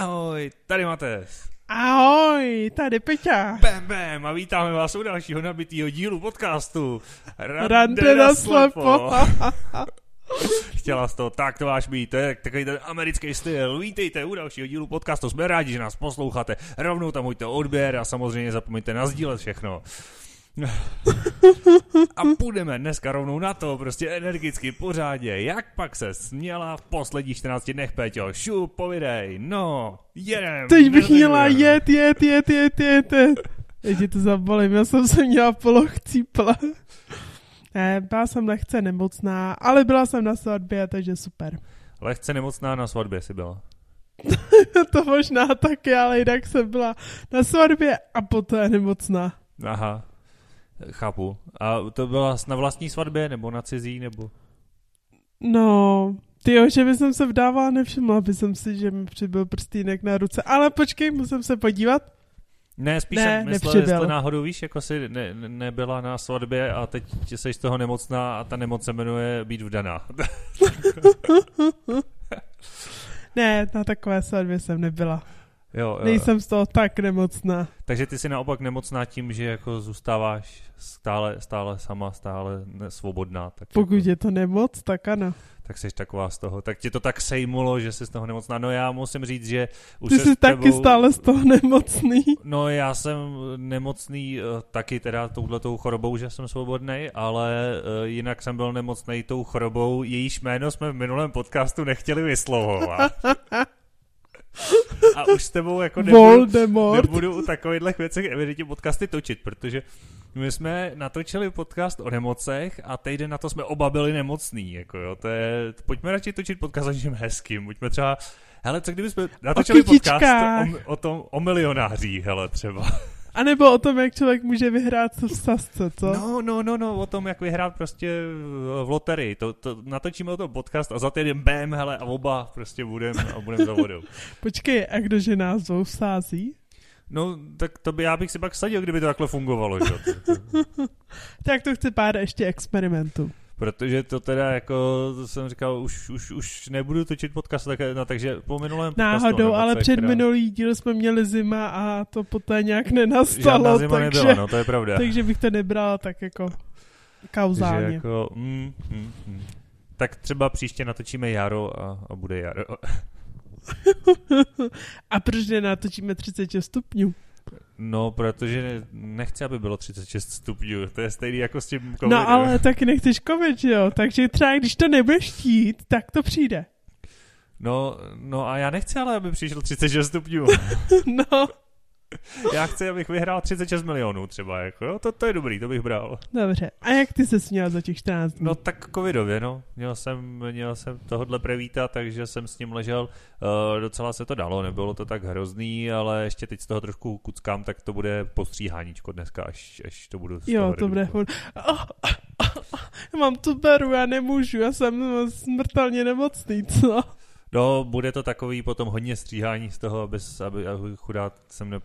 Ahoj, tady máte. Ahoj, tady Peťa. Bam, bam a vítáme vás u dalšího nabitýho dílu podcastu Rande na slepo. Chtěla z toho, tak to váš být, to je takový ten americký styl. Vítejte u dalšího dílu podcastu, jsme rádi, že nás posloucháte. Rovnou tam hoďte odběr a samozřejmě zapomeňte nazdílet všechno. A půjdeme dneska rovnou na to, prostě energicky, pořádně. Jak pak se směla v posledních 14 dnech, Peťo? Šup, povidej, no, jedem. Teď bych měla jet, jet, jet, jet, jet. Já ti to zabalím, já jsem se měla polochcípla. Ne, byla jsem lehce nemocná, ale byla jsem na svatbě, takže super. Lehce nemocná na svatbě si byla. to možná taky, ale jinak jsem byla na svatbě a poté nemocná. Aha, chápu. A to byla na vlastní svatbě, nebo na cizí, nebo? No, ty že by jsem se vdávala, nevšimla by jsem si, že mi přibyl prstýnek na ruce. Ale počkej, musím se podívat. Ne, spíš Ne, jsem myslel, nepřibyl. jestli náhodou víš, jako si ne, ne, nebyla na svatbě a teď jsi z toho nemocná a ta nemoc se jmenuje být vdaná. Ne, na takové svatbě jsem nebyla. Jo, jo. Nejsem z toho tak nemocná. Takže ty jsi naopak nemocná tím, že jako zůstáváš stále, stále sama, stále svobodná. Tak Pokud jako, je to nemoc, tak ano. tak jsi taková z toho. Tak ti to tak sejmulo, že jsi z toho nemocná. No já musím říct, že už Ty jsi s taky tebou... stále z toho nemocný. No já jsem nemocný eh, taky teda touhletou chorobou, že jsem svobodný, ale eh, jinak jsem byl nemocný tou chorobou, jejíž jméno jsme v minulém podcastu nechtěli vyslovovat. A už s tebou jako nebudu, Voldemort. nebudu u takovýchhle věcech evidentně podcasty točit, protože my jsme natočili podcast o nemocech a týden na to jsme oba byli nemocný, jako jo, to je, pojďme radši točit podcast o něčem hezkým, pojďme třeba, hele, co kdyby jsme natočili podcast o, o, tom, o milionářích, hele, třeba. A nebo o tom, jak člověk může vyhrát v sasce, co? No, no, no, no, o tom, jak vyhrát prostě v loterii, to, to natočíme o tom podcast a za týden bam, hele, a oba prostě budeme a budeme za vodou. Počkej, a kdože nás dvou sází? No, tak to by já bych si pak sadil, kdyby to takhle fungovalo, že? To- to- Tak to chci pár ještě experimentů. Protože to teda jako to jsem říkal, už, už, už nebudu točit podcast, tak, no, takže po minulém podcastu Náhodou, ale před minulý díl jsme měli zima a to poté nějak nenastalo, Žádná zima takže, nebyla, no to je pravda. takže bych to nebrala tak jako kauzálně. jako, mm, mm, mm. Tak třeba příště natočíme jaro a, a bude jaro. a proč nenatočíme 36 stupňů? No, protože nechci, aby bylo 36 stupňů. To je stejný jako s tím covidem. No ale taky nechceš covid, jo? Takže třeba když to nebudeš chtít, tak to přijde. No, no a já nechci ale, aby přišlo 36 stupňů. No, Já chci, abych vyhrál 36 milionů třeba, jako jo, to, to je dobrý, to bych bral. dobře. A jak ty se směl za těch 14 dní? No tak covidově, no. Měl jsem, měl jsem tohodle prevíta, takže jsem s ním ležel. Uh, docela se to dalo, nebylo to tak hrozný, ale ještě teď z toho trošku kuckám, tak to bude postříháníčko dneska, až, až to budu z Jo, to bude. Oh, oh, oh, oh, mám tu beru, já nemůžu, já jsem smrtelně nemocný, co? No, bude to takový potom hodně stříhání z toho, aby, aby, aby, chudák jsem ne,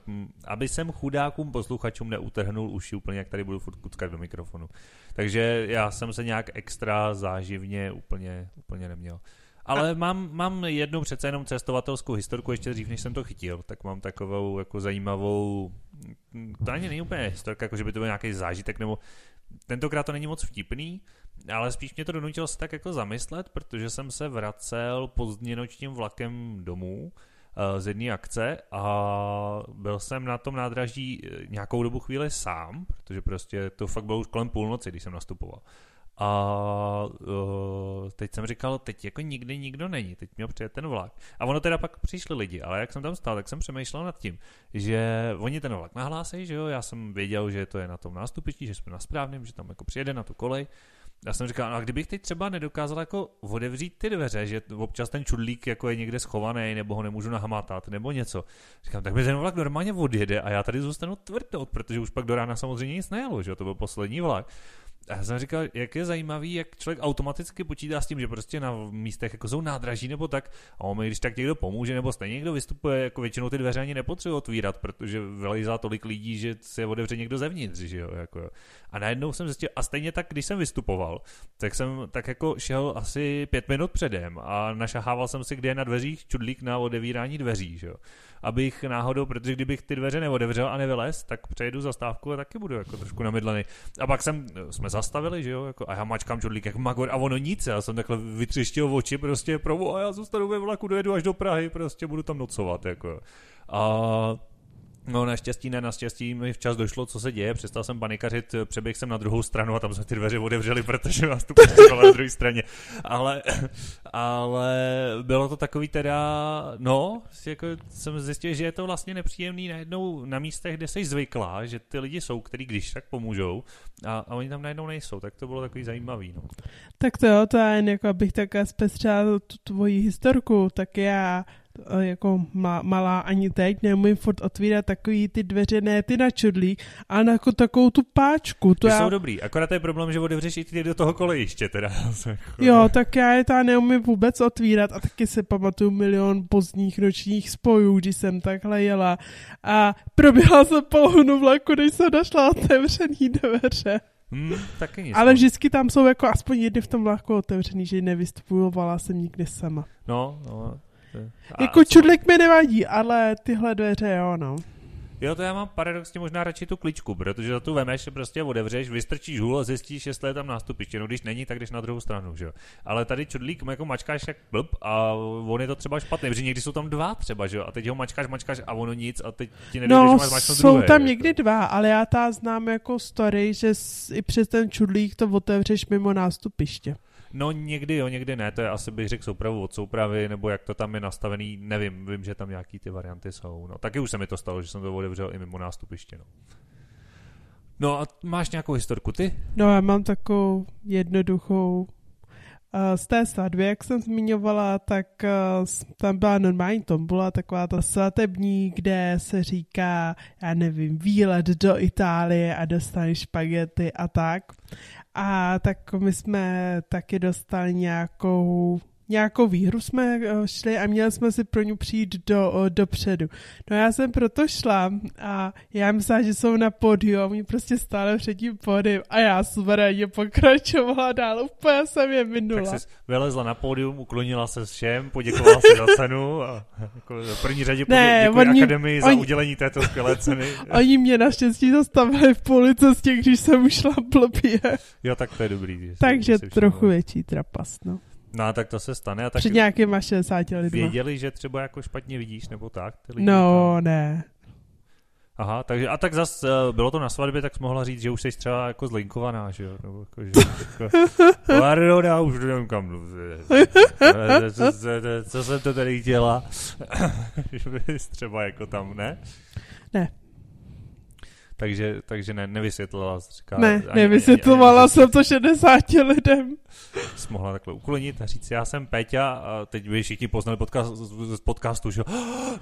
aby jsem chudákům posluchačům neutrhnul uši úplně, jak tady budu furt kuckat do mikrofonu. Takže já jsem se nějak extra záživně úplně, úplně neměl. Ale mám, mám jednu přece jenom cestovatelskou historku, ještě dřív, než jsem to chytil, tak mám takovou jako zajímavou, to ani není úplně historka, jako že by to byl nějaký zážitek, nebo tentokrát to není moc vtipný, ale spíš mě to donutilo se tak jako zamyslet, protože jsem se vracel pozdně nočním vlakem domů eh, z jedné akce a byl jsem na tom nádraží eh, nějakou dobu chvíli sám, protože prostě to fakt bylo už kolem půlnoci, když jsem nastupoval. A uh, teď jsem říkal, teď jako nikdy nikdo není, teď měl přijet ten vlak. A ono teda pak přišli lidi, ale jak jsem tam stál, tak jsem přemýšlel nad tím, že oni ten vlak nahlásí, že jo, já jsem věděl, že to je na tom nástupišti, že jsme na správném, že tam jako přijede na tu kolej. Já jsem říkal, no a kdybych teď třeba nedokázal jako otevřít ty dveře, že občas ten čudlík jako je někde schovaný, nebo ho nemůžu nahmatat, nebo něco. Říkám, tak mi ten vlak normálně odjede a já tady zůstanu tvrdot, protože už pak do rána samozřejmě nic nejelo, že to byl poslední vlak. Já jsem říkal, jak je zajímavý, jak člověk automaticky počítá s tím, že prostě na místech jako jsou nádraží nebo tak, a on mi, když tak někdo pomůže, nebo stejně někdo vystupuje, jako většinou ty dveře ani nepotřebuje otvírat, protože vylejzá tolik lidí, že se otevře někdo zevnitř, že jo, jako. A najednou jsem zjistil, a stejně tak, když jsem vystupoval, tak jsem tak jako šel asi pět minut předem a našahával jsem si, kde je na dveřích čudlík na odevírání dveří, že jo abych náhodou, protože kdybych ty dveře neodevřel a nevylez, tak přejdu zastávku a taky budu jako trošku namydlený. A pak jsem, jsme zastavili, že jo, jako, a já mačkám čudlík jak magor a ono nic, já jsem takhle vytřeštil oči prostě pro a já zůstanu ve vlaku, dojedu až do Prahy, prostě budu tam nocovat, jako. A No naštěstí, ne naštěstí mi včas došlo, co se děje, přestal jsem panikařit, přeběh jsem na druhou stranu a tam se ty dveře otevřely, protože vás tu na druhé straně. Ale, ale bylo to takový teda, no, jako jsem zjistil, že je to vlastně nepříjemný najednou na místech, kde jsi zvyklá, že ty lidi jsou, kteří když tak pomůžou a, a oni tam najednou nejsou, tak to bylo takový zajímavý, no. Tak to jo, to je jen jako abych také zpestřila tu tvoji historku, tak já jako ma, malá ani teď neumím furt otvírat takový ty dveře, ne ty na čudlík, ale jako takovou tu páčku. To ty já... jsou dobrý, akorát je problém, že otevřeš i ty do toho kolejiště teda. jo, tak já je ta neumím vůbec otvírat a taky se pamatuju milion pozdních nočních spojů, když jsem takhle jela a proběhla jsem polhunu vlaku, když jsem našla otevřený dveře. Hmm, taky nic. Ale vždycky tam jsou jako aspoň jedny v tom vlaku otevřený, že nevystupovala jsem nikdy sama. No, no, a jako co? čudlik mi nevadí, ale tyhle dveře jo, no. Jo, to já mám paradoxně možná radši tu kličku, protože za tu vemeš, prostě otevřeš, vystrčíš hůl a zjistíš, jestli je tam nástupiště. No když není, tak jdeš na druhou stranu, že jo. Ale tady čudlík jako mačkáš jak blb a on je to třeba špatný, protože někdy jsou tam dva třeba, že jo. A teď ho mačkáš, mačkáš a ono nic a teď ti nedojde, no, že máš jsou druhé, tam někdy dva, ale já ta znám jako story, že i přes ten čudlík to otevřeš mimo nástupiště. No někdy jo, někdy ne, to je asi bych řekl soupravu od soupravy, nebo jak to tam je nastavený, nevím, vím, že tam nějaký ty varianty jsou. No, taky už se mi to stalo, že jsem to otevřel i mimo nástupiště. No. No a máš nějakou historku ty? No já mám takovou jednoduchou z té svatby, jak jsem zmiňovala, tak tam byla normální tombola, taková ta svatební, kde se říká, já nevím, výlet do Itálie a dostaneš špagety a tak. A tak my jsme taky dostali nějakou nějakou výhru jsme eh, šli a měli jsme si pro ně přijít do, dopředu. No já jsem proto šla a já myslela, že jsou na pódiu a oni prostě stále před tím pódiem a já suverénně pokračovala dál, úplně jsem je minula. Tak jsi vylezla na pódium, uklonila se všem, poděkovala se za cenu a jako v první řadě ne, děkuji oni, Akademii oni, za udělení této skvělé ceny. Oni mě naštěstí zastavili v půli cestě, když jsem ušla blbě. Jo, tak to je dobrý. Takže trochu větší trapas, no. No tak to se stane. A tak Před nějakýma 60 lidmi. Věděli, že třeba jako špatně vidíš, nebo tak? Ty lidi no, tam... ne. Aha, takže a tak zas uh, bylo to na svatbě, tak jsi mohla říct, že už jsi třeba jako zlinkovaná, že jo? Nebo jako, že, jako, pardon, já už nevím kam mluvit. Co, co, co jsem to tady chtěla? že bys třeba jako tam, ne? Ne. Takže, takže ne, nevysvětlila. Říká, ne, ani, nevysvětlovala ani, ani, jsem to 60 lidem. Jsi mohla takhle uklonit a říct, já jsem Peťa a teď by všichni poznali podcast, z podcastu, že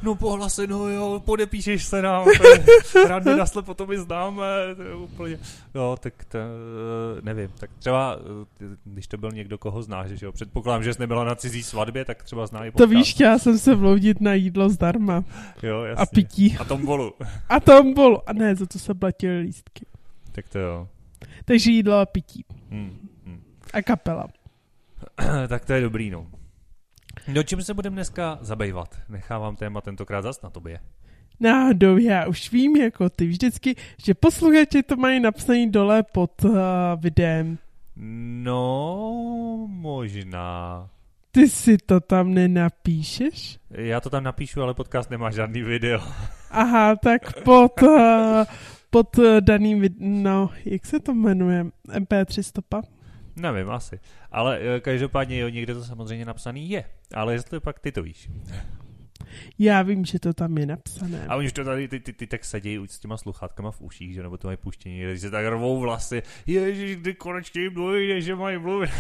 no pohlasy, no jo, podepíšeš se nám, rád mi nasle potom i známe, to je úplně, no, tak to, nevím, tak třeba, když to byl někdo, koho znáš, že jo, předpokládám, že jsi nebyla na cizí svatbě, tak třeba zná i podcast. To víš, chtěla jsem se vloudit na jídlo zdarma. Jo, jasně. A pití. A tombolu. A tombolu. A ne, za to se platili lístky. Tak to jo. Takže jídlo a pití. Hmm. A kapela. tak to je dobrý, no. No čím se budeme dneska zabývat? Nechávám téma tentokrát zas na tobě. Náhodou, já už vím, jako ty vždycky, že posluchači to mají napsaný dole pod uh, videem. No, možná. Ty si to tam nenapíšeš? Já to tam napíšu, ale podcast nemá žádný video. Aha, tak pod, uh, pod uh, daným, no, jak se to jmenuje? MP3 stopa? Nevím, asi. Ale uh, každopádně jo, někde to samozřejmě napsaný je. Ale jestli pak ty to víš. Já vím, že to tam je napsané. A oni už to tady, ty, ty, ty tak sedějí s těma sluchátkama v uších, že nebo to mají puštění, když se tak rvou vlasy. Ježiš, kdy konečně jim dojde, že mají mluvit.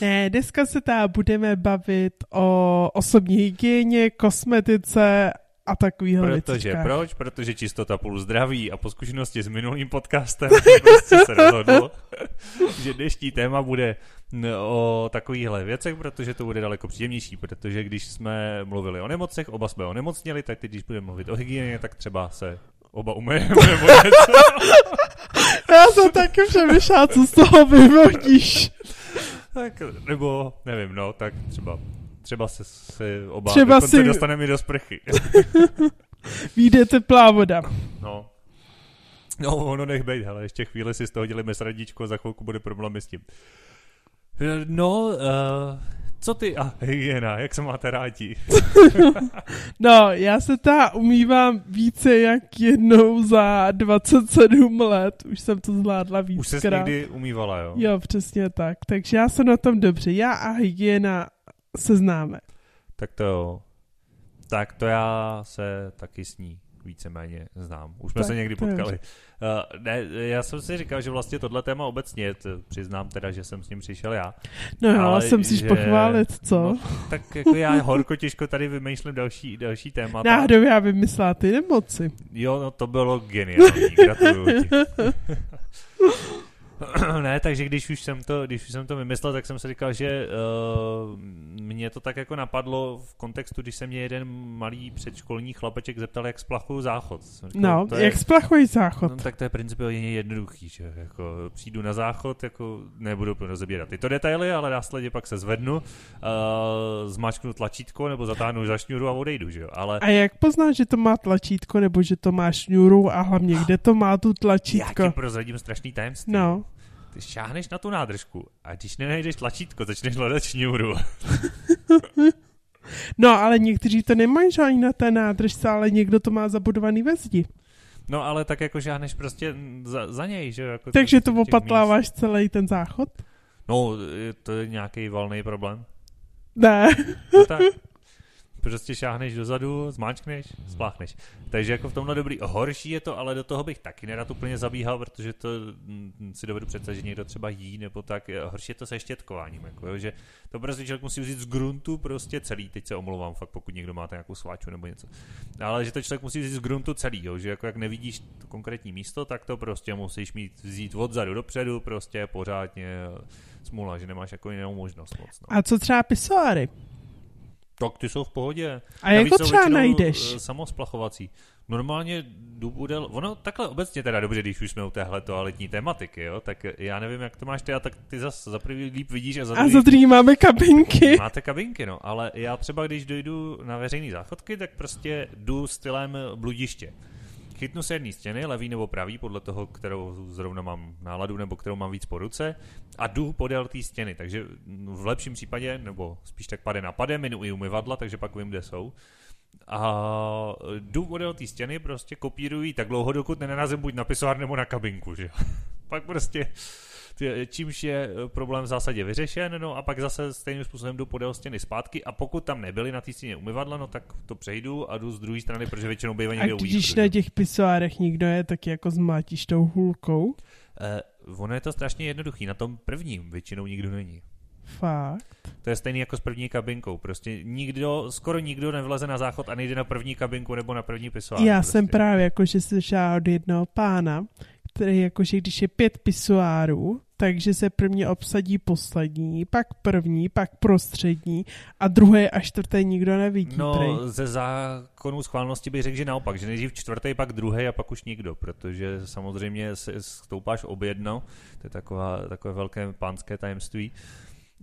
Ne, dneska se tá budeme bavit o osobní hygieně, kosmetice a takovýhle Protože, věcičkách. proč? Protože čistota půl zdraví a po zkušenosti s minulým podcastem prostě se rozhodl, že dnešní téma bude o takovýchhle věcech, protože to bude daleko příjemnější, protože když jsme mluvili o nemocech, oba jsme onemocněli, tak teď, když budeme mluvit o hygieně, tak třeba se oba umyjeme nebo něco. Já jsem taky přemýšlela, co z toho vyvodíš. tak, nebo, nevím, no, tak třeba Třeba se, se oba Třeba dokonce si- dostaneme i do sprchy. Výjde teplá voda. No. No, ono nech bejt, ale ještě chvíli si z toho dělíme sradičku a za chvilku bude problémy s tím. Eh, No, uh, co ty a hygiena, jak se máte rádi? No, já se ta umývám více jak jednou za 27 let. Už jsem to zvládla Už ses víckrát. někdy umývala, jo? Jo, přesně tak. Takže já jsem na tom dobře. Já a hygiena se známe. Tak to jo. Tak to já se taky s ní víceméně znám. Už jsme Tak se někdy potkali. Uh, ne, já jsem si říkal, že vlastně tohle téma obecně, t- přiznám teda, že jsem s ním přišel já. No jo, Ale jsem si že- pochválit, co? No, tak jako já horko těžko tady vymýšlím další, další témata. Náhodou já vymyslela ty nemoci. Jo, no to bylo geniální, gratuluju ti. ne, takže když už jsem to, když už jsem to vymyslel, tak jsem si říkal, že uh, mě to tak jako napadlo v kontextu, když se mě jeden malý předškolní chlapeček zeptal, jak splachuju záchod. Jsem říkal, No, to je, jak splachují záchod? No, tak to je principiálně jednoduchý, že jako přijdu na záchod, jako nebudu rozebírat tyto detaily, ale následně pak se zvednu, uh, zmáčknu tlačítko nebo zatáhnu za šňůru a odejdu, že jo, ale A jak poznáš, že to má tlačítko, nebo že to má šňůru a hlavně kde to má tu já tlačítko? ti prozradím strašný tajemství. No, Ty šáhneš na tu nádržku a když nenajdeš tlačítko, začneš hledat šňůru. no, ale někteří to nemají žádný na té nádržce, ale někdo to má zabudovaný ve zdi. No ale tak jako žáhneš prostě za, za něj, že jo. Jako Takže to míst. opatláváš celý ten záchod? No, to je nějaký valný problém. Ne. No tak. Prostě šáhneš dozadu, zmáčkneš, spláchneš. Takže jako v tomhle dobrý. Horší je to, ale do toho bych taky nerad úplně zabíhal, protože to mm, si dovedu představit, že někdo třeba jí nebo tak. Horší je to se štětkováním, jako, jo, že to prostě člověk musí vzít z gruntu prostě celý. Teď se omlouvám, fakt pokud někdo máte nějakou sváču nebo něco. Ale že to člověk musí vzít z gruntu celý, jo, že jako jak nevidíš to konkrétní místo, tak to prostě musíš mít vzít odzadu dopředu, prostě pořádně smůla, že nemáš jako jinou možnost moc. No. A co třeba pisoáry? Tak ty jsou v pohodě. A jak Navíc jsou třeba najdeš? eh, Samosplachovací. Normálně důbudel, ono takhle obecně teda dobře, když už jsme u téhle toaletní tematiky, jo, tak já nevím, jak to máš ty, a tak ty zas za prvý líp vidíš a za A druhý za druhý máme kabinky. máte kabinky, no, ale já třeba, když dojdu na veřejné záchodky, tak prostě jdu stylem bludiště. Chytnu se jedné stěny, levý nebo pravý, podle toho, kterou zrovna mám náladu nebo kterou mám víc po ruce, a jdu podél té stěny. Takže v lepším případě, nebo spíš tak pade na pade, minu i umyvadla, takže pak vím, kde jsou. A jdu podél té stěny, prostě kopíruji tak dlouho, dokud nenarazím buď na pisovár nebo na kabinku, že. Pak prostě čímž je eh, problém v zásadě vyřešen, no a pak zase stejným způsobem jdu podél stěny zpátky a pokud tam nebyly na té stěně umyvadla, no tak to přejdu a jdu z druhé strany, protože většinou bývá A někde uvnitř. když že? na těch pisoárech nikdo je, tak jako zmátíš tou hůlkou. Eh, ono je to strašně jednoduchý, na tom prvním většinou nikdo není. Fakt. To je stejný jako s první kabinkou. Prostě nikdo, skoro nikdo nevleze na záchod a nejde na první kabinku nebo na první pisoár. Já prostě. jsem právě jakože slyšela od jednoho pána, který jakože když je pět pisoárů, takže se první obsadí poslední, pak první, pak prostřední a druhé a čtvrté nikdo nevidí. No, prej. ze zákonů schválnosti bych řekl, že naopak, že nejdřív čtvrtý, pak druhý a pak už nikdo, protože samozřejmě se stoupáš ob jedno, to je taková, takové velké pánské tajemství.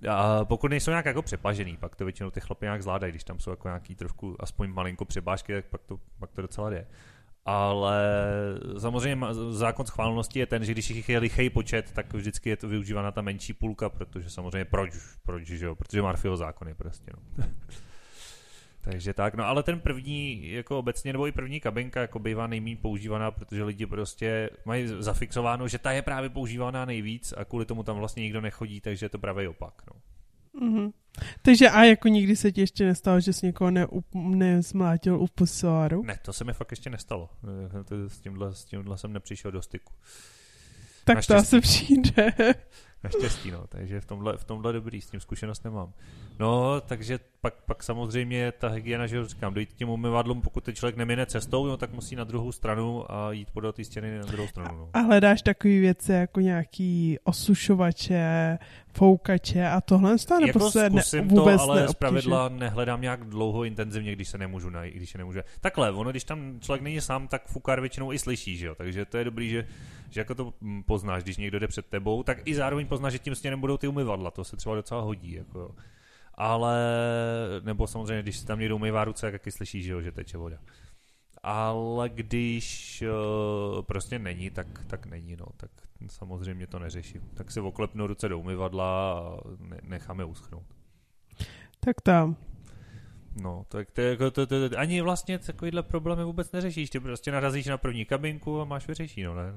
A pokud nejsou nějak jako přepažený, pak to většinou ty chlapy nějak zvládají, když tam jsou jako nějaký trošku aspoň malinko přebážky, tak pak to, pak to docela jde. Ale samozřejmě zákon schválnosti je ten, že když jich je lichý počet, tak vždycky je to využívána ta menší půlka, protože samozřejmě proč, proč že jo, protože Murphyho zákon je prostě, no. Takže tak, no ale ten první, jako obecně, nebo i první kabinka, jako bývá nejméně používaná, protože lidi prostě mají zafixováno, že ta je právě používaná nejvíc a kvůli tomu tam vlastně nikdo nechodí, takže je to právě opak, no. Mhm. Takže a jako nikdy se ti ještě nestalo, že jsi někoho ne, nezmlátil u pisoáru? Ne, to se mi fakt ještě nestalo. To- S tímhle, s tímhle jsem nepřišel do styku. Tak to asi přijde. Naštěstí, no, takže v tomhle, v tomhle dobrý, s tím zkušenost nemám. No, takže pak, pak samozřejmě ta hygiena, že říkám, dojít k těm umyvadlům, pokud ten člověk nemine cestou, no, tak musí na druhou stranu a jít podél té stěny na druhou stranu. No. A hledáš takové věci jako nějaký osušovače, foukače a tohle stane, jako se ne, vůbec to, ale z pravidla nehledám nějak dlouho intenzivně, když se nemůžu najít, když se nemůže. Takhle, ono, když tam člověk není sám, tak fukár většinou i slyší, že jo? takže to je dobrý, že, že jako to mm, poznáš, když někdo jde před tebou, tak i zároveň poznáš, že tím směrem budou ty umyvadla, to se třeba docela hodí. Jako, ale, nebo samozřejmě, když si tam někdo umývá ruce, tak taky slyšíš, že, jo, že teče voda. Ale když uh, prostě není, tak, tak není, no, tak samozřejmě to neřeším. Tak si oklepnu ruce do umyvadla a necháme uschnout. Tak tam. No, tak to, jako to, to, to, ani vlastně takovýhle problémy vůbec neřešíš. Ty prostě narazíš na první kabinku a máš vyřešeno, ne?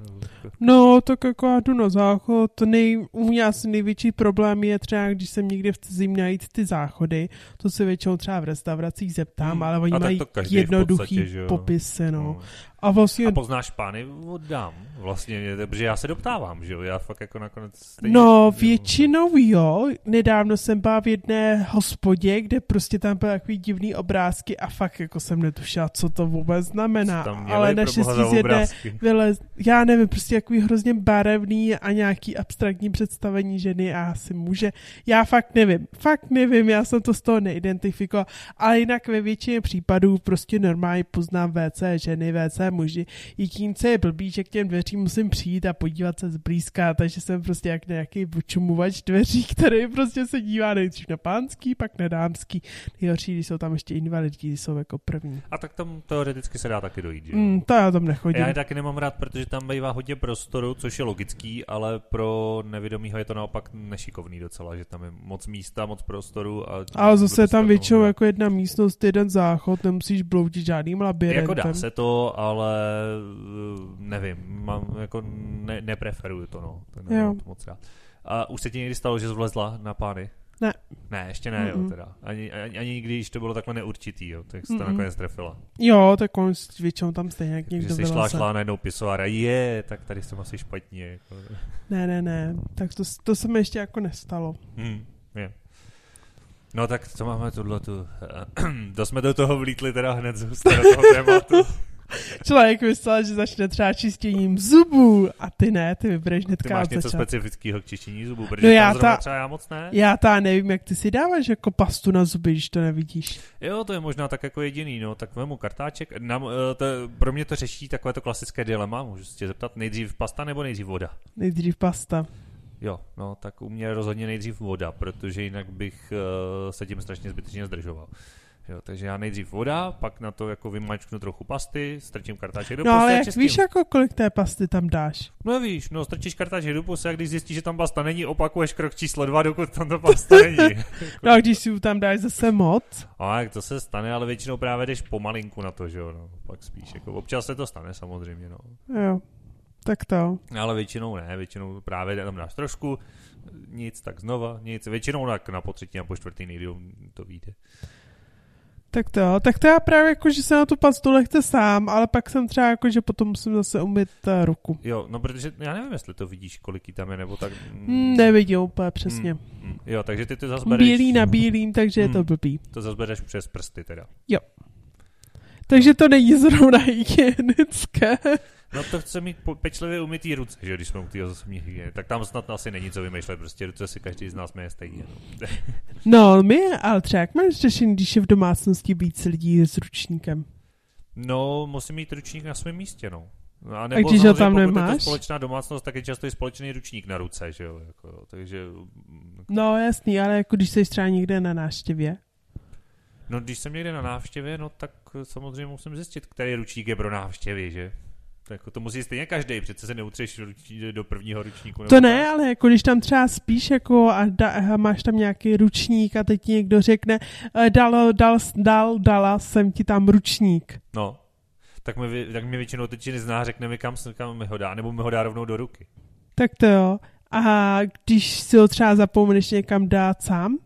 No, tak jako já jdu na záchod. Nej, u mě asi největší problém je třeba, když jsem někde v cizím najít ty záchody. To se většinou třeba v restauracích zeptám, hmm. ale oni mají jednoduchý podstatě, popisy, no. Hmm. A, vlastně... a poznáš pány? Oddám, vlastně, protože já se doptávám, že jo, já fakt jako nakonec... Stejně, no, většinou jo, nedávno jsem byla v jedné hospodě, kde prostě tam byly takový divný obrázky a fakt jako jsem netušila, co to vůbec znamená, ale naštěstí z jedné vylez, já nevím, prostě takový hrozně barevný a nějaký abstraktní představení ženy a asi muže, já fakt nevím, fakt nevím, já jsem to z toho neidentifikoval, ale jinak ve většině případů prostě normálně poznám WC ženy, WC muži. Jediný, co je blbý, že k těm dveřím musím přijít a podívat se zblízka, takže jsem prostě jak nějaký počumuvač dveří, který prostě se dívá nejdřív na pánský, pak na dámský. Nejhorší, když jsou tam ještě invalidní, když jsou jako první. A tak tam teoreticky se dá taky dojít, že? Mm, to já tam nechodím. Já je taky nemám rád, protože tam bývá hodně prostoru, což je logický, ale pro nevědomího je to naopak nešikovný docela, že tam je moc místa, moc prostoru. A ale zase je tam většinou jako jedna místnost, jeden záchod, nemusíš bloudit žádným labiриntem. Jako dá se to, ale ale eh, nevím, mám, jako ne, nepreferuju to, no. To jo. to moc rád. A už se ti někdy stalo, že zvlezla na pány? Ne. Ne, ještě ne, Mm-mm. jo, teda. Ani, ani, ani když to bylo takhle neurčitý, jo, tak jsi to nakonec trefila. Jo, tak on většinou tam stejně jak někdo Že jsi šla, šla najednou pisoár je, tak tady jsem asi špatně. Jako. Ne, ne, ne, tak to, to se mi ještě jako nestalo. Hmm, je. No tak co máme tuhle tu... to jsme do toho vlítli teda hned z toho tématu. Člověk myslel, že začne třeba čistěním zubů a ty ne, ty vybereš hnedka Ty máš něco specifického k čištění zubů, protože no já ta, třeba já moc ne. Já ta nevím, jak ty si dáváš jako pastu na zuby, když to nevidíš. Jo, to je možná tak jako jediný, no, tak vemu kartáček. Na, eh, to, pro mě to řeší takové to klasické dilema, můžu se tě zeptat, nejdřív pasta nebo nejdřív voda? Nejdřív pasta. Jo, no tak u mě rozhodně nejdřív voda, protože jinak bych uh, se tím strašně zbytečně zdržoval. Jo, takže já nejdřív voda, pak na to jako vymačknu trochu pasty, strčím kartáček do No ale jak víš, jako kolik té pasty tam dáš? No víš, no strčíš kartáček do pusy a když zjistíš, že tam pasta není, opakuješ krok číslo dva, dokud tam ta pasta není. no a když si tam dáš zase moc? A jak to se stane, ale většinou právě jdeš pomalinku na to, že jo, no, pak spíš, jako občas se to stane samozřejmě, no. Jo, tak to. Ale většinou ne, většinou právě tam dáš trošku, nic, tak znova, nic, většinou tak na potřetí a po čtvrtý nejdýl to vyjde. Tak to, tak to já právě jako, že se na tu pastu lehce sám, ale pak jsem třeba jako, že potom musím zase umyt uh, ruku. Jo, no protože já nevím, jestli to vidíš, kolik tam je, nebo tak. Mm, nevidím úplně přesně. Mm, mm, jo, takže ty to zase bereš... Bílý na bílým, takže mm, je to hmm. blbý. To zase bereš přes prsty teda. Jo. Takže to není zrovna hygienické. No to chce mít pečlivě umytý ruce, že když jsme u té osobní hygieny. Tak tam snad asi není co vymýšlet, prostě ruce si každý z nás měje stejně. No, no my, ale třeba jak máš řešení, když je v domácnosti víc lidí s ručníkem? No, musím mít ručník na svém místě, no. a, nebo a když ho tam nemáš? je to společná domácnost, tak je často i společný ručník na ruce, že jo. Jako, takže... No jasný, ale jako když jsi třeba někde na návštěvě? No když jsem někde na návštěvě, no tak samozřejmě musím zjistit, který ručník je pro návštěvy, že? Jako to musí stejně každý, přece se neutřeš do prvního ručníku. To ne, ale jako když tam třeba spíš jako a, da, a máš tam nějaký ručník a teď ti někdo řekne, e, dal, dal, dal, dala jsem ti tam ručník. No, tak mi, tak mi většinou teď nezná, řekne mi kam, kam mi ho dá, nebo mi ho dá rovnou do ruky. Tak to jo. A když si ho třeba zapomeneš někam dát sám?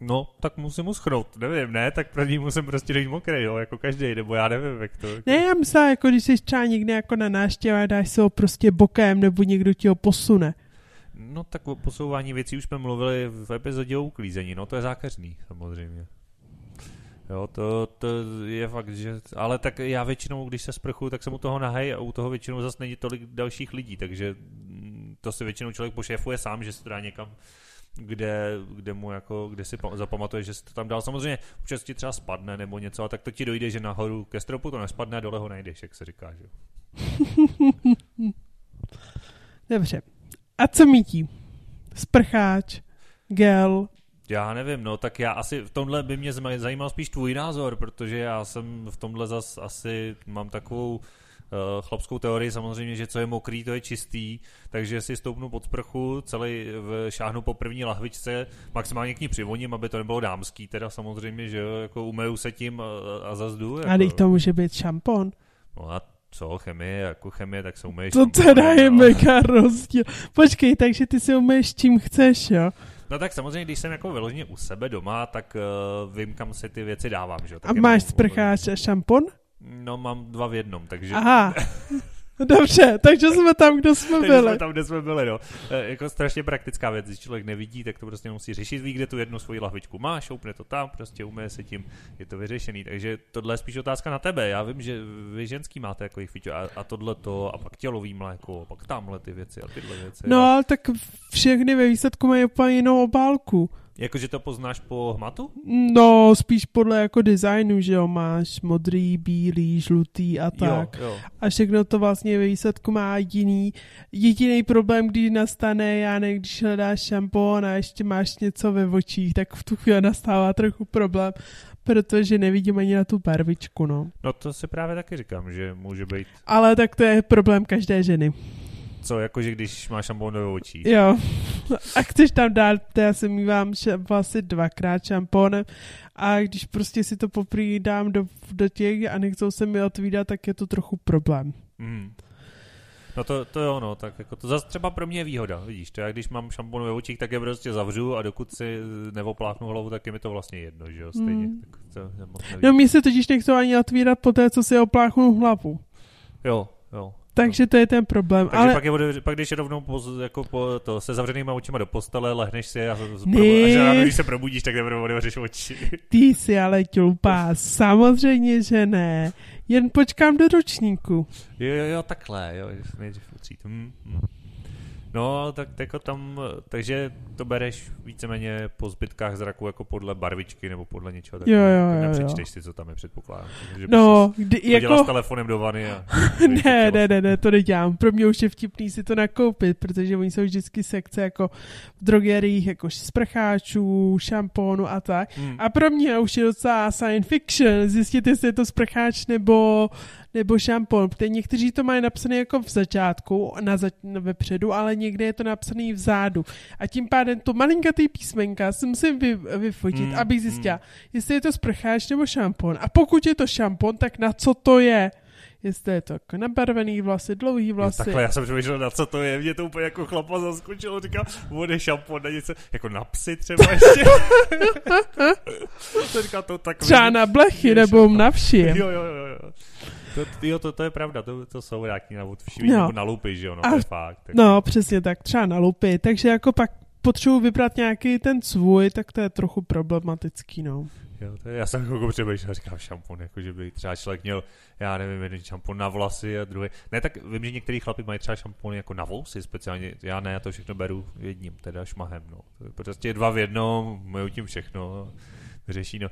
No, tak musím uschnout, nevím, ne, tak pro ní musím prostě dojít mokrý, jo, jako každý, nebo já nevím, jak to. Ne, já myslím, jako když jsi třeba někde jako na náštěvě a dáš se ho prostě bokem, nebo někdo ti ho posune. No tak o posouvání věcí už jsme mluvili v epizodě o uklízení, no to je zákeřný samozřejmě. Jo, to, to je fakt, že... Ale tak já většinou, když se sprchu, tak jsem u toho nahej a u toho většinou zase není tolik dalších lidí, takže mm, to si většinou člověk pošéfuje sám, že se dá někam kde, kde mu jako, kde si zapamatuje, že jsi to tam dal. Samozřejmě občas ti třeba spadne nebo něco, a tak to ti dojde, že nahoru ke stropu to nespadne a dole ho najdeš, jak se říká, že Dobře. A co mítí? Sprcháč, gel, já nevím, no tak já asi v tomhle by mě zajímal spíš tvůj názor, protože já jsem v tomhle zas asi mám takovou uh, chlapskou teorii samozřejmě, že co je mokrý, to je čistý, takže si stoupnu pod sprchu, celý v, šáhnu po první lahvičce, maximálně k ní přivoním, aby to nebylo dámský, teda samozřejmě, že jo, jako umeju se tím a, a zazdu. Jako. A teď to může být šampon. No a co, chemie, jako chemie, tak se umeješ. To teda je no. mega rozdíl. Počkej, takže ty si umeješ čím chceš, jo? No tak samozřejmě, když jsem jako vyloženě u sebe doma, tak uh, vím, kam si ty věci dávám. Že? Tak a máš sprcháč a šampon? No mám dva v jednom, takže... Aha. Dobře, takže jsme tam, kde jsme takže byli. jsme tam, kde jsme byli, no. E, jako strašně praktická věc, když člověk nevidí, tak to prostě musí řešit, ví, kde tu jednu svoji lahvičku má, šoupne to tam, prostě umije se tím, je to vyřešený. Takže tohle je spíš otázka na tebe. Já vím, že vy ženský máte jako jich a, a tohle to, a pak tělový mléko, a pak tamhle ty věci a tyhle věci. No, ale tak všechny ve výsledku mají úplně jinou obálku. Jakože to poznáš po hmatu? No, spíš podle jako designu, že jo, máš modrý, bílý, žlutý a tak. Jo, jo. A všechno to vlastně ve výsledku má jiný. Jediný problém, když nastane, já ne, když hledáš šampon a ještě máš něco ve očích, tak v tu chvíli nastává trochu problém, protože nevidím ani na tu barvičku, no. No to si právě taky říkám, že může být. Ale tak to je problém každé ženy. Co, jakože když máš šampon do očí? Jo. A chceš tam dát, to já se mývám vlastně dvakrát šampónem a když prostě si to poprý dám do, do těch a nechcou se mi otvídat, tak je to trochu problém. Mm. No to, to jo, no, tak jako to zase třeba pro mě je výhoda, vidíš, to já když mám šampon ve očích, tak je prostě zavřu a dokud si nevopláchnu hlavu, tak je mi to vlastně jedno, že jo, stejně. Mm. Tak to moc no mě se totiž nechcou ani otvírat po té, co si opláchnu hlavu. Jo, jo. Takže to je ten problém. Takže ale... pak, je, pak když je rovnou po, jako po, to, se zavřenýma očima do postele, lehneš si a, ne. a ráno, když se probudíš, tak nebudu otevřeš oči. Ty jsi ale ťulpá, samozřejmě, že ne. Jen počkám do ročníku. Jo, jo, jo, takhle, jo, nejdřív hm, hm. No, tak jako tam, takže to bereš víceméně po zbytkách zraku jako podle barvičky nebo podle něčeho takového. Jo, jo, jo. Nepřečteš si, co tam je, předpokládám. Že no, kdy, jako... s telefonem do vany a... ne, ne, ne, ne, to nedělám. Pro mě už je vtipný si to nakoupit, protože oni jsou vždycky sekce jako v drogeriích, jako sprcháčů, šampónu a tak. Hmm. A pro mě už je docela science fiction zjistit, jestli je to sprcháč nebo nebo šampon, protože někteří to mají napsané jako v začátku, na zač- vepředu, ale někde je to napsané vzadu. A tím pádem to malinkatý písmenka si musím vy, vyfotit, mm, abych zjistila, mm. jestli je to sprcháč nebo šampon. A pokud je to šampon, tak na co to je? jestli je to jako nabarvený vlasy, dlouhý vlasy. Jo, takhle, já jsem přemýšlel, na co to je, mě to úplně jako chlapa zaskočilo, říkal, vody, šampon, na něco, jako na psy třeba ještě. to říkal, to tak Třeba na blechy, nebo na vši. Jo, jo, jo, jo. To, jo, to, to je pravda, to, to jsou nějaký na všimí, no. na lupy, že jo, no, a, to je fakt. Tak. No, přesně tak, třeba na lupy, takže jako pak potřebuji vybrat nějaký ten svůj, tak to je trochu problematický, no. Jo, to je, já jsem jako přemýšlel, říkám šampon, jako že by třeba člověk měl, já nevím, jeden šampon na vlasy a druhý. Ne, tak vím, že některý chlapi mají třeba šampony jako na vlasy speciálně, já ne, já to všechno beru jedním, teda šmahem, no. To je prostě dva v jednom, mají tím všechno, řeší, no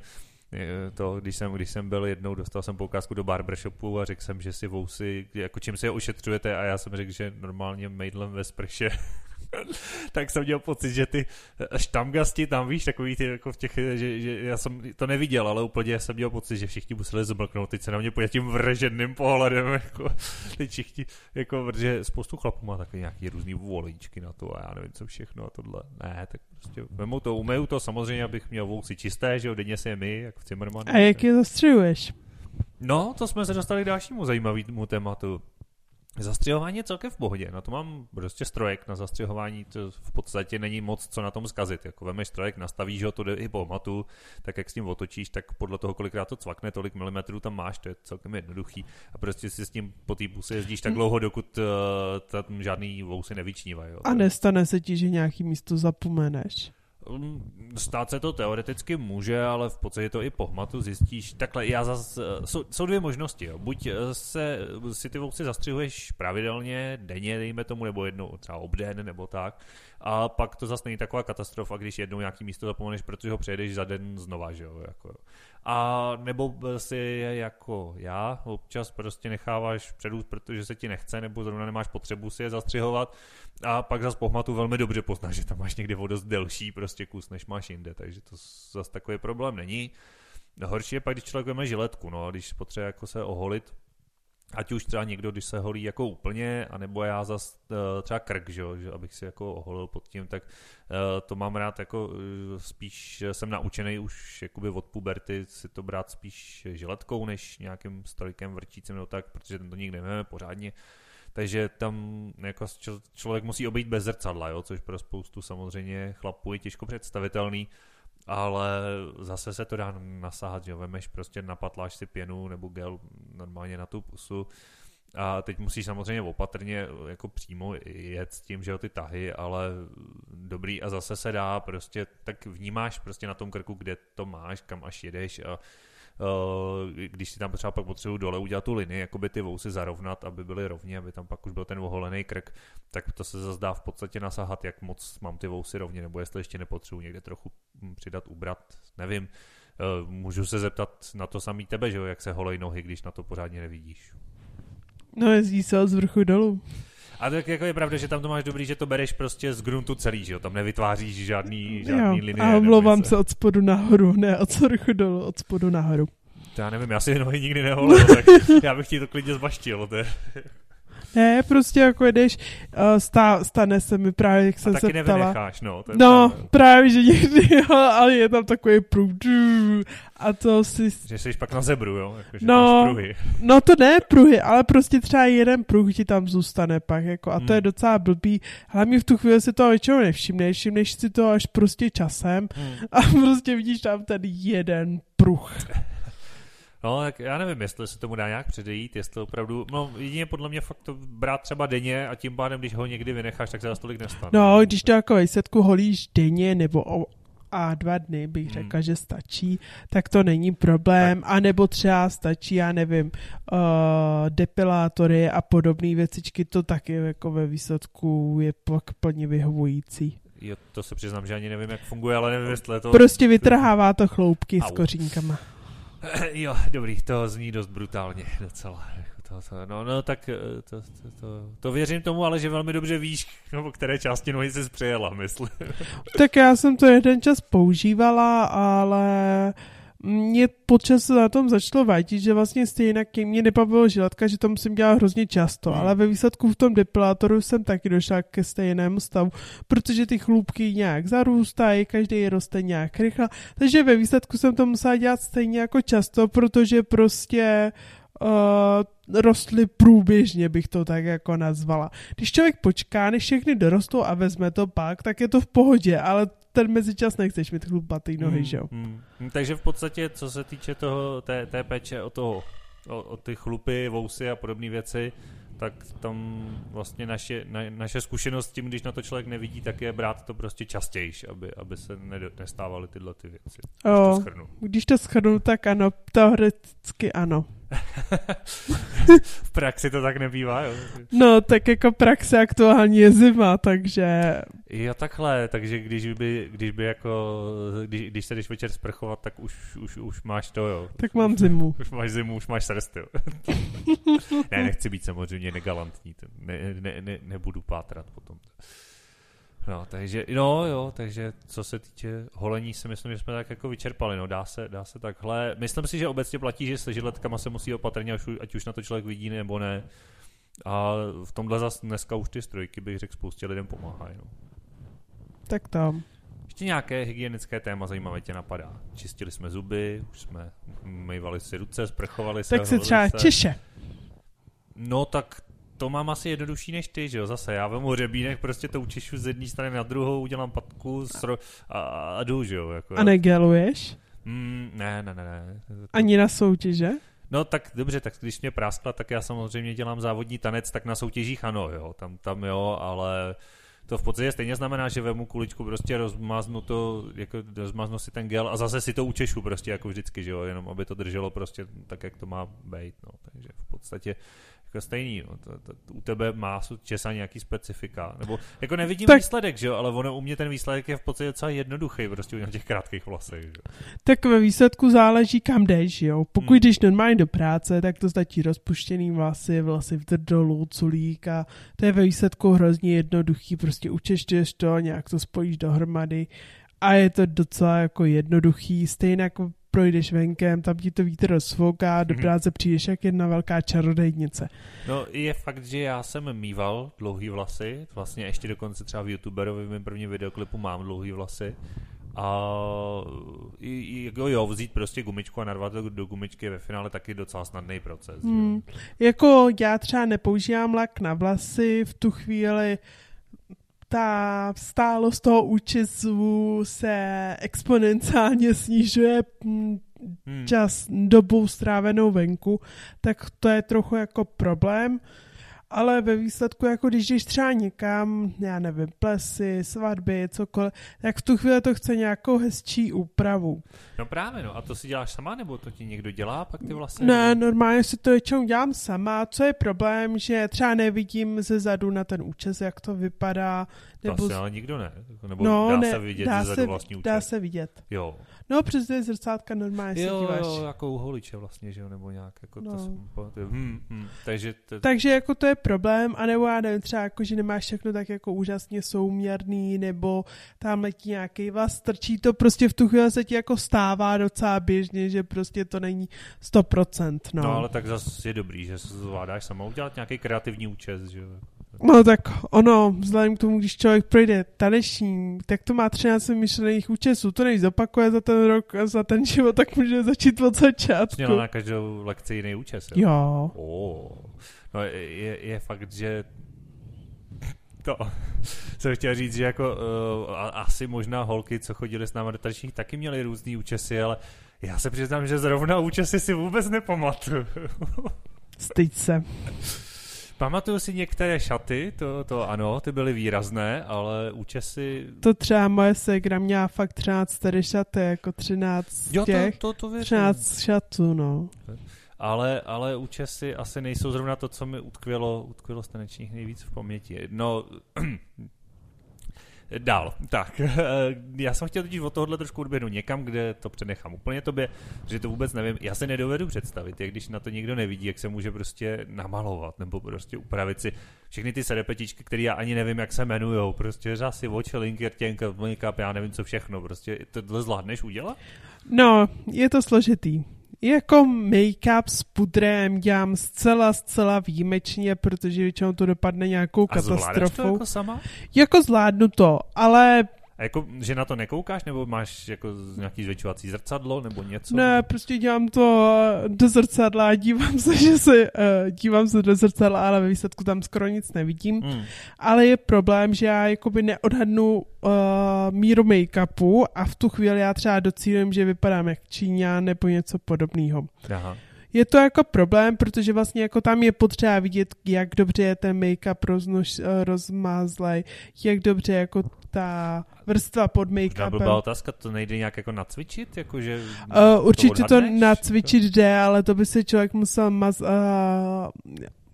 to, když jsem, když jsem byl jednou, dostal jsem poukázku do barbershopu a řekl jsem, že si vousy, jako čím si je ošetřujete a já jsem řekl, že normálně mejdlem ve sprše tak jsem měl pocit, že ty štamgasti tam, víš, takový ty jako v těch, že, že já jsem to neviděl, ale úplně jsem měl pocit, že všichni museli zmlknout, teď se na mě pojď tím vrženým pohledem, jako, teď všichni, jako, protože spoustu chlapů má takový nějaký různý volíčky na to a já nevím co všechno a tohle, ne, tak prostě vemu to, umeju to samozřejmě, abych měl vousy čisté, že jo, denně se je my, jak v Zimmermanu. A jak je zastřihuješ? No, to jsme se dostali k dalšímu zajímavému tématu. Zastřihování je celkem v pohodě, na to mám prostě strojek na zastřihování, to v podstatě není moc co na tom zkazit, jako vemeš strojek, nastavíš ho, to jde i po matu, tak jak s tím otočíš, tak podle toho, kolikrát to cvakne, tolik milimetrů tam máš, to je celkem jednoduchý a prostě si s tím po té puse jezdíš tak dlouho, dokud uh, tam žádný vousy nevyčnívají. A nestane se ti, že nějaký místo zapomeneš? Um, stát se to teoreticky může, ale v podstatě to i po hmatu zjistíš. Takhle, já zas, eh, jsou, jsou dvě možnosti. Jo. Buď eh, se, si ty vousy zastřihuješ pravidelně, denně, dejme tomu, nebo jednou třeba obden, nebo tak. A pak to zase není taková katastrofa, když jednou nějaký místo zapomeneš, protože ho přejedeš za den znova, že jo. Jako. A nebo si jako já, občas prostě necháváš předůst, protože se ti nechce, nebo zrovna nemáš potřebu si je zastřihovat a pak zase po hmatu velmi dobře poznáš, že tam máš někdy o dost delší prostě kus, než máš jinde, takže to zase takový problém není. Horší je pak, když člověk veme žiletku, no, když potřebuje jako se oholit, ať už třeba někdo, když se holí jako úplně, anebo já zas uh, třeba krk, že, že abych si jako oholil pod tím, tak uh, to mám rád jako uh, spíš jsem naučený už jakoby od puberty si to brát spíš žiletkou, než nějakým strojkem vrtícím nebo tak, protože ten to nikdy nevíme pořádně. Takže tam jako člověk musí obejít bez zrcadla, jo, což pro spoustu samozřejmě chlapů je těžko představitelný ale zase se to dá nasáhat, že vemeš prostě napatláš si pěnu nebo gel normálně na tu pusu. A teď musíš samozřejmě opatrně jako přímo jet s tím, že jo, ty tahy, ale dobrý. A zase se dá prostě, tak vnímáš prostě na tom krku, kde to máš, kam až jedeš a když si tam třeba pak potřebuji dole udělat tu linii, by ty vousy zarovnat, aby byly rovně, aby tam pak už byl ten oholený krk, tak to se zase dá v podstatě nasahat, jak moc mám ty vousy rovně, nebo jestli ještě nepotřebuji někde trochu hm, přidat, ubrat, nevím. Eh, můžu se zeptat na to samý tebe, že jo, jak se holej nohy, když na to pořádně nevidíš. No jezdí se z vrchu dolů. A tak jako je pravda, že tam to máš dobrý, že to bereš prostě z gruntu celý, že jo? Tam nevytváříš žádný, žádný jo, linie. A omlouvám se od spodu nahoru, ne od vrchu dolů, od spodu nahoru. To já nevím, já si nohy nikdy neholil, tak já bych ti to klidně zbaštil. To je. Ne, prostě jako jdeš, uh, stá, stane se mi právě, jak jsem se taky ptala. Nevynecháš, no, no právě. právě, že někdy, jo, ale je tam takový průh, a to si... Že jsi pak na zebru, jo? Jako, že no, pruhy. no to ne pruhy, ale prostě třeba jeden pruh ti tam zůstane pak, jako, a to hmm. je docela blbý. Hlavně v tu chvíli si toho většinou nevšimneš, všimneš si to až prostě časem hmm. a prostě vidíš tam ten jeden pruh. No, tak já nevím, jestli se tomu dá nějak předejít, jestli opravdu, no jedině podle mě fakt to brát třeba denně a tím pádem, když ho někdy vynecháš, tak se za tolik nestane. No, když to jako výsledku holíš denně nebo o, a dva dny bych hmm. řekla, že stačí, tak to není problém, tak. a nebo třeba stačí, já nevím, uh, depilátory a podobné věcičky, to taky jako ve výsledku je pak plně vyhovující. Jo, to se přiznám, že ani nevím, jak funguje, ale nevím, jestli to... Prostě vytrhává to chloupky Au. s kořínkama. Jo, dobrý, to zní dost brutálně docela. Jako to, to, no, no, tak eh, to, to, to, to, věřím tomu, ale že velmi dobře víš, no, které části nohy jsi přejela, myslím. tak já jsem to jeden čas používala, ale mě počas na tom začalo vadit, že vlastně stejně mě nebavilo žiletka, že to musím dělat hrozně často, hmm. ale ve výsledku v tom depilátoru jsem taky došla ke stejnému stavu, protože ty chlupky nějak zarůstají, každý roste nějak rychle, takže ve výsledku jsem to musela dělat stejně jako často, protože prostě uh, rostly průběžně, bych to tak jako nazvala. Když člověk počká, než všechny dorostou a vezme to pak, tak je to v pohodě, ale ten mezičas nechceš mít chlupatý nohy, hmm, že jo? Hmm. Takže v podstatě, co se týče toho, té, té péče o toho, o, o ty chlupy, vousy a podobné věci, tak tam vlastně naše, na, naše zkušenost s tím, když na to člověk nevidí, tak je brát to prostě častěji, aby, aby se nestávaly tyhle ty věci. Když to Když to schrnu, tak ano, teoreticky ano v praxi to tak nebývá, jo? No, tak jako praxe aktuální je zima, takže... Jo, takhle, takže když by, když by jako, když, když se jdeš večer sprchovat, tak už, už, už máš to, jo. Tak mám zimu. Už máš zimu, už máš srst, jo. ne, nechci být samozřejmě negalantní, ne, ne, ne, nebudu pátrat potom. No, takže, no jo, takže co se týče holení, si myslím, že jsme tak jako vyčerpali, no dá se, dá se takhle. Myslím si, že obecně platí, že se žiletkama se musí opatrně, ať už na to člověk vidí nebo ne. A v tomhle zase dneska už ty strojky, bych řekl, spoustě lidem pomáhají, no. Tak tam. Ještě nějaké hygienické téma zajímavé tě napadá. Čistili jsme zuby, už jsme myvali si ruce, sprchovali se. Tak se třeba se. češe. No tak to mám asi jednodušší než ty, že jo, zase já vemu řebínek, prostě to učešu z jedné strany na druhou, udělám patku sro- a, a jdu, že jo. Jako, A negeluješ? Mm, ne, ne, ne, ne. Ani na soutěže? No tak dobře, tak když mě práskla, tak já samozřejmě dělám závodní tanec, tak na soutěžích ano, jo, tam, tam jo, ale to v podstatě stejně znamená, že vemu kuličku, prostě rozmaznu to, jako rozmaznu si ten gel a zase si to učešu prostě jako vždycky, že jo, jenom aby to drželo prostě tak, jak to má být, no, takže v podstatě jako stejný, no, to, to, u tebe má česa nějaký specifika, nebo jako nevidím tak, výsledek, že jo, ale ono u mě ten výsledek je v podstatě docela jednoduchý, prostě u těch krátkých vlasech, že. Tak ve výsledku záleží, kam jdeš, jo. Pokud hmm. jdeš normálně do práce, tak to stačí rozpuštěný vlasy, vlasy v dolů, culík a to je ve výsledku hrozně jednoduchý, prostě učeštěš to, nějak to spojíš dohromady a je to docela jako jednoduchý, stejně jako projdeš venkem, tam ti to vítr rozfouká, do mhm. práce přijdeš jak jedna velká čarodejnice. No je fakt, že já jsem mýval dlouhý vlasy, vlastně ještě dokonce třeba v YouTuberovi v mém prvním videoklipu mám dlouhý vlasy. A jako jo, vzít prostě gumičku a narvat to do gumičky ve finále taky docela snadný proces. Hmm. Jako já třeba nepoužívám lak na vlasy, v tu chvíli ta stálost toho účesu se exponenciálně snižuje hmm. čas, dobu strávenou venku, tak to je trochu jako problém ale ve výsledku, jako když jdeš třeba někam, já nevím, plesy, svatby, cokoliv, tak v tu chvíli to chce nějakou hezčí úpravu. No právě, no. A to si děláš sama, nebo to ti někdo dělá pak ty vlastně? Ne, normálně si to většinou dělám sama. Co je problém, že třeba nevidím ze zadu na ten účes, jak to vypadá. Nebo... To asi ale nikdo ne. Nebo no, dá ne, se vidět dá ze zadu vlastní účes? Dá se vidět. Jo. No, přes ty zrcátka normálně jo, se díváš. Jo, jako u holiče vlastně, že jo, nebo nějak, jako no. to jsem, hmm, hmm, takže, to... takže jako to je problém, anebo já nevím, třeba jako, že nemáš všechno tak jako úžasně souměrný, nebo tam letí nějaký vás, strčí to, prostě v tu chvíli se ti jako stává docela běžně, že prostě to není 100%, no. No, ale tak zase je dobrý, že se zvládáš sama udělat nějaký kreativní účes, že jo. No tak ono, vzhledem k tomu, když člověk projde taneční, tak to má 13 myšlených účesů. To než zopakuje za ten rok a za ten život, tak může začít od začátku. Měla na každou lekci jiný účes, jo? Jo. Oh. No je, je fakt, že to jsem chtěl říct, že jako uh, asi možná holky, co chodili s námi do tanečních, taky měly různý účesy, ale já se přiznám, že zrovna účesy si vůbec nepamatuju. Styď se. Pamatuju si některé šaty, to, to ano, ty byly výrazné, ale účesy... To třeba moje segra měla fakt 13 tady šaty, jako 13 jo, těch, to, to, to 13 šatů, no. Ale, ale účesy asi nejsou zrovna to, co mi utkvělo, utkvělo z tanečních nejvíc v paměti. No, Dál. Tak, já jsem chtěl totiž od tohohle trošku odběhnout někam, kde to přenechám úplně tobě, že to vůbec nevím. Já se nedovedu představit, jak když na to někdo nevidí, jak se může prostě namalovat nebo prostě upravit si všechny ty serepetičky, které já ani nevím, jak se jmenujou. Prostě řasy, oči, linky, rtěnka, make-up, já nevím co všechno. Prostě tohle zvládneš udělat? No, je to složitý. Jako make-up s pudrem dělám zcela, zcela výjimečně, protože většinou to dopadne nějakou A katastrofou. to jako sama? Jako zvládnu to, ale a jako, že na to nekoukáš, nebo máš jako nějaký zvětšovací zrcadlo, nebo něco? Ne, prostě dělám to do zrcadla a dívám se, že se, uh, dívám se do zrcadla, ale ve výsledku tam skoro nic nevidím. Hmm. Ale je problém, že já jakoby neodhadnu uh, míru make-upu a v tu chvíli já třeba docílím, že vypadám jak Číňan nebo něco podobného. Aha je to jako problém, protože vlastně jako tam je potřeba vidět, jak dobře je ten make-up roznož, eh, rozmázlej, jak dobře jako ta vrstva pod make-upem. To byla otázka, to nejde nějak jako nacvičit? Jako, že uh, určitě to, to nacvičit jde, ale to by se člověk musel maz, uh,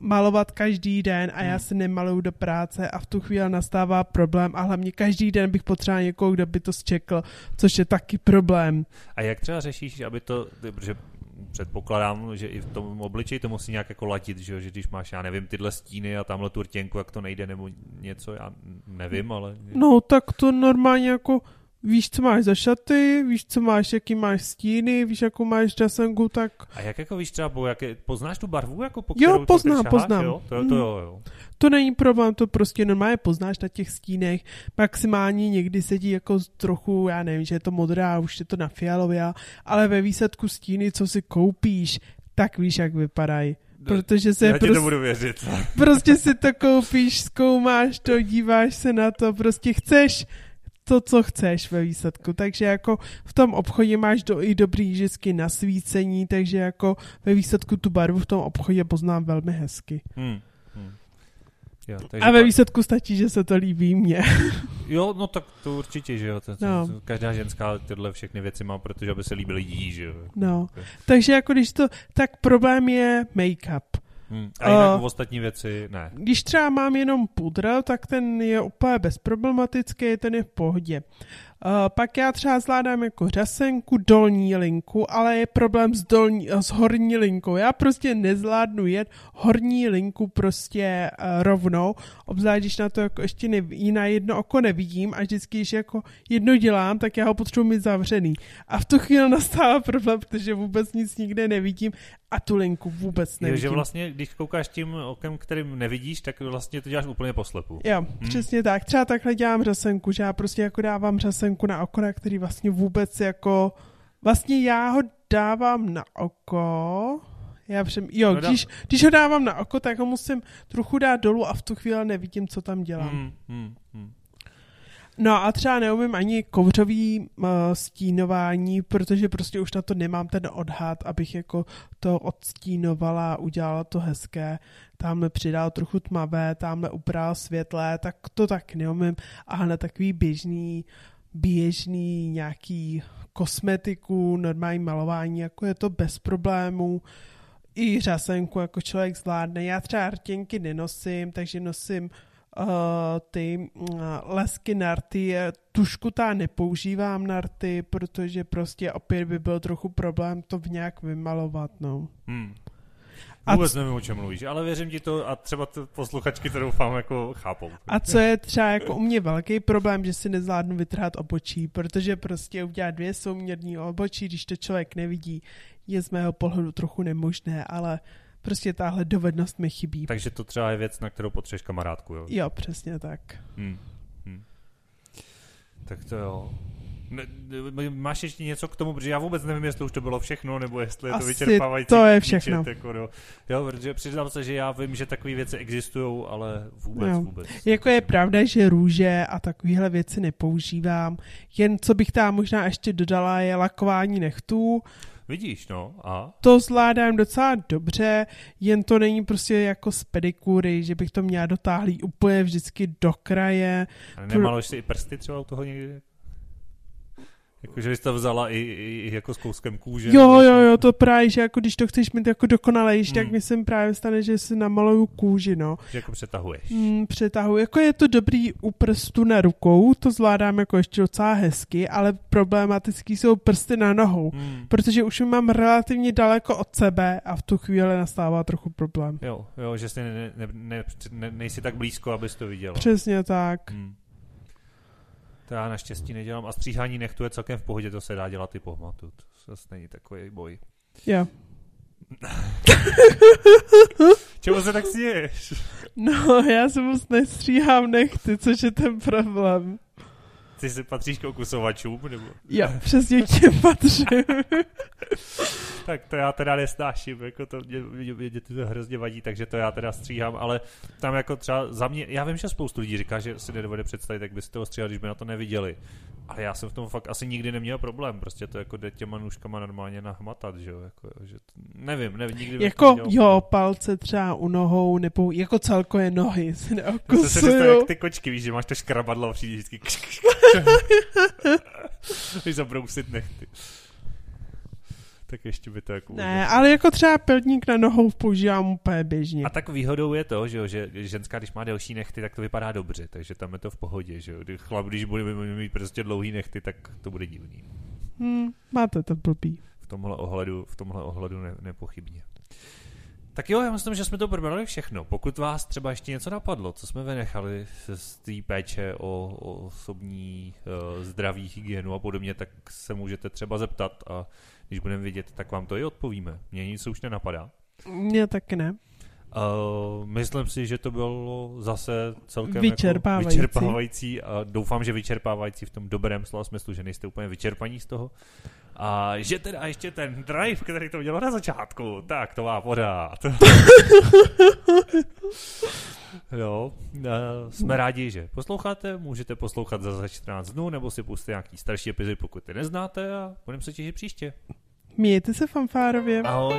malovat každý den a já hmm. se nemaluju do práce a v tu chvíli nastává problém a hlavně každý den bych potřeboval někoho, kdo by to zčekl, což je taky problém. A jak třeba řešíš, aby to, protože předpokládám, že i v tom obličeji to musí nějak jako latit, že, že když máš, já nevím, tyhle stíny a tamhle tu rtěnku, jak to nejde, nebo něco, já nevím, ale... No, tak to normálně jako víš, co máš za šaty, víš, co máš, jaký máš stíny, víš, jakou máš jasengu, tak... A jak jako víš třeba, bo jaké, poznáš tu barvu, jako po Jo, poznám, šaháš, poznám. Jo? To, to, jo, jo. to není problém, to prostě normálně poznáš na těch stínech, maximálně někdy sedí jako trochu, já nevím, že je to modrá, už je to na fialově, ale ve výsledku stíny, co si koupíš, tak víš, jak vypadají Protože se Já ti prostě, to budu věřit. prostě si to koupíš, zkoumáš to, díváš se na to, prostě chceš to, co chceš ve výsledku. Takže jako v tom obchodě máš do, i dobrý vždycky nasvícení, takže jako ve výsledku tu barvu v tom obchodě poznám velmi hezky. Hmm. Hmm. Jo, takže A ve výsledku stačí, že se to líbí mně. Jo, no tak to určitě, že jo. To, to, No. každá ženská tyhle všechny věci má, protože aby se líbily jí, že jo. No. Takže jako když to, tak problém je make-up. Hmm. A jinak Uh, ostatní věci ne. Když třeba mám jenom pudr, tak ten je úplně bezproblematický, ten je v pohodě. Uh, pak já třeba zvládám jako řasenku, dolní linku, ale je problém s, dolní, s horní linkou. Já prostě nezvládnu jet horní linku prostě uh, rovnou, obzvlášť když na to jako ještě neví, na jedno oko nevidím a vždycky, když jako jedno dělám, tak já ho potřebuji mít zavřený. A v tu chvíli nastává problém, protože vůbec nic nikde nevidím a tu linku vůbec Jo, nevidím. že vlastně, když koukáš tím okem, kterým nevidíš, tak vlastně to děláš úplně poslepu. Jo, hmm. přesně tak. Třeba takhle dělám řasenku, že já prostě jako dávám řasenku na oko, na který vlastně vůbec jako... Vlastně já ho dávám na oko... Já přem... Jo, No když, když ho dávám na oko, tak ho musím trochu dát dolů a v tu chvíli nevidím, co tam dělám. Hmm. Hmm, hmm. No a třeba neumím ani kouřový uh, stínování, protože prostě už na to nemám ten odhad, abych jako to odstínovala a udělala to hezké. Tamhle přidal trochu tmavé, tamhle ubral světlé, tak to tak neumím. A hned takový běžný, běžný nějaký kosmetiku, normální malování, jako je to bez problémů. I řasenku jako člověk zvládne. Já třeba rtěnky nenosím, takže nosím uh, ty uh, lesky na rty, tušku ta nepoužívám na rty, protože prostě opět by byl trochu problém to v nějak vymalovat, no. Hmm. A Vůbec nevím, o čem mluvíš, ale věřím ti to a třeba to posluchačky to doufám jako chápou. A co je třeba jako u mě velký problém, že si nezvládnu vytrhat obočí, protože prostě udělat dvě souměrní obočí, když to člověk nevidí, je z mého pohledu trochu nemožné, ale prostě tahle dovednost mi chybí. Takže to třeba je věc, na kterou potřebuješ kamarádku, jo? Jo, přesně tak. Hmm. Hmm. Tak to jo. Máš ještě něco k tomu, protože já vůbec nevím, jestli už to bylo všechno, nebo jestli je to Asi vyčerpávající. to je všechno. Jako, no. Jo, protože přiznám se, že já vím, že takové věci existují, ale vůbec, Jo. vůbec. Jako je pravda, že růže a takovéhle věci nepoužívám. Jen co bych tam možná ještě dodala je lakování nechtů. Vidíš, no, a? To zvládám docela dobře, jen to není prostě jako z pedikury, že bych to měla dotáhlý úplně vždycky do kraje. a nemaloš si i prsty třeba u toho někdy? Jako, že bys to vzala i, i, i jako s kouskem kůže? Jo, jo, jo, to právě, že jako když to chceš mít jako dokonalejší, tak Hmm. mi se právě stane, že si namaluju kůži, no. Že jako přetahuješ. Mm, přetahu. Jako je to dobrý u prstu na rukou, to zvládám jako ještě docela hezky, ale problematický jsou prsty na nohou, Hmm. protože už mám relativně daleko od sebe a v tu chvíli nastává trochu problém. Jo, jo, že jsi ne, ne, ne, ne, nejsi tak blízko, abys to viděla. Přesně tak. Hmm. To já naštěstí nedělám. A stříhání nechtu je celkem v pohodě, to se dá dělat i po hmatu. To zase není takový boj. Jo. Čemu se tak směješ? No, já se moc nestříhám nechty, což je ten problém. Ty si patříš k okusovačům? Nebo? Jo, přesně k těm patřím. Tak to já teda nesnáším, jako to mě, mě, mě to hrozně vadí, takže to já teda stříhám, ale tam jako třeba za mě, já vím, že spoustu lidí říká, že si nedovede představit, jak by si toho stříhali, když by na to neviděli. Ale já jsem v tom fakt asi nikdy neměl problém, prostě to jako jde těma nůžkama normálně nahmatat, že jo, jako, že to, nevím, nevím, nikdy to jako, jo, palce třeba u nohou, nebo jako celkově nohy se To se neokusuju. jak ty kočky, víš, že máš to škrabadlo a přijde vždycky. Když zabrousit nechty. Tak ještě by to jako... Ne, ale jako třeba pilník na nohou používám úplně běžně. A tak výhodou je to, že, jo, že ženská, když má delší nechty, tak to vypadá dobře, takže tam je to v pohodě, že jo. Chlap, když bude mít prostě dlouhý nechty, tak to bude divný. Hmm, máte to blbý. V tomhle ohledu, v tomhle ohledu ne, nepochybně. Tak jo, já myslím, že jsme to probrali všechno. Pokud vás třeba ještě něco napadlo, co jsme vynechali z té péče o, o osobní uh, zdraví, hygienu a podobně, tak se můžete třeba zeptat a když budeme vidět, tak vám to i odpovíme. Mně nic už nenapadá. Mně taky ne. Uh, myslím si, že to bylo zase celkem Vyčerpávající. Jako vyčerpávající a doufám, že vyčerpávající v tom dobrém slova smyslu, že nejste úplně vyčerpaní z toho. A že teda ještě ten drive, který to mělo na začátku, tak to má pořád. jo, jsme rádi, že posloucháte, můžete poslouchat za 14 dnů, nebo si pustit nějaký starší epizody, pokud ty neznáte a budeme se těšit příště. Mějte se fanfárově. Ahoj.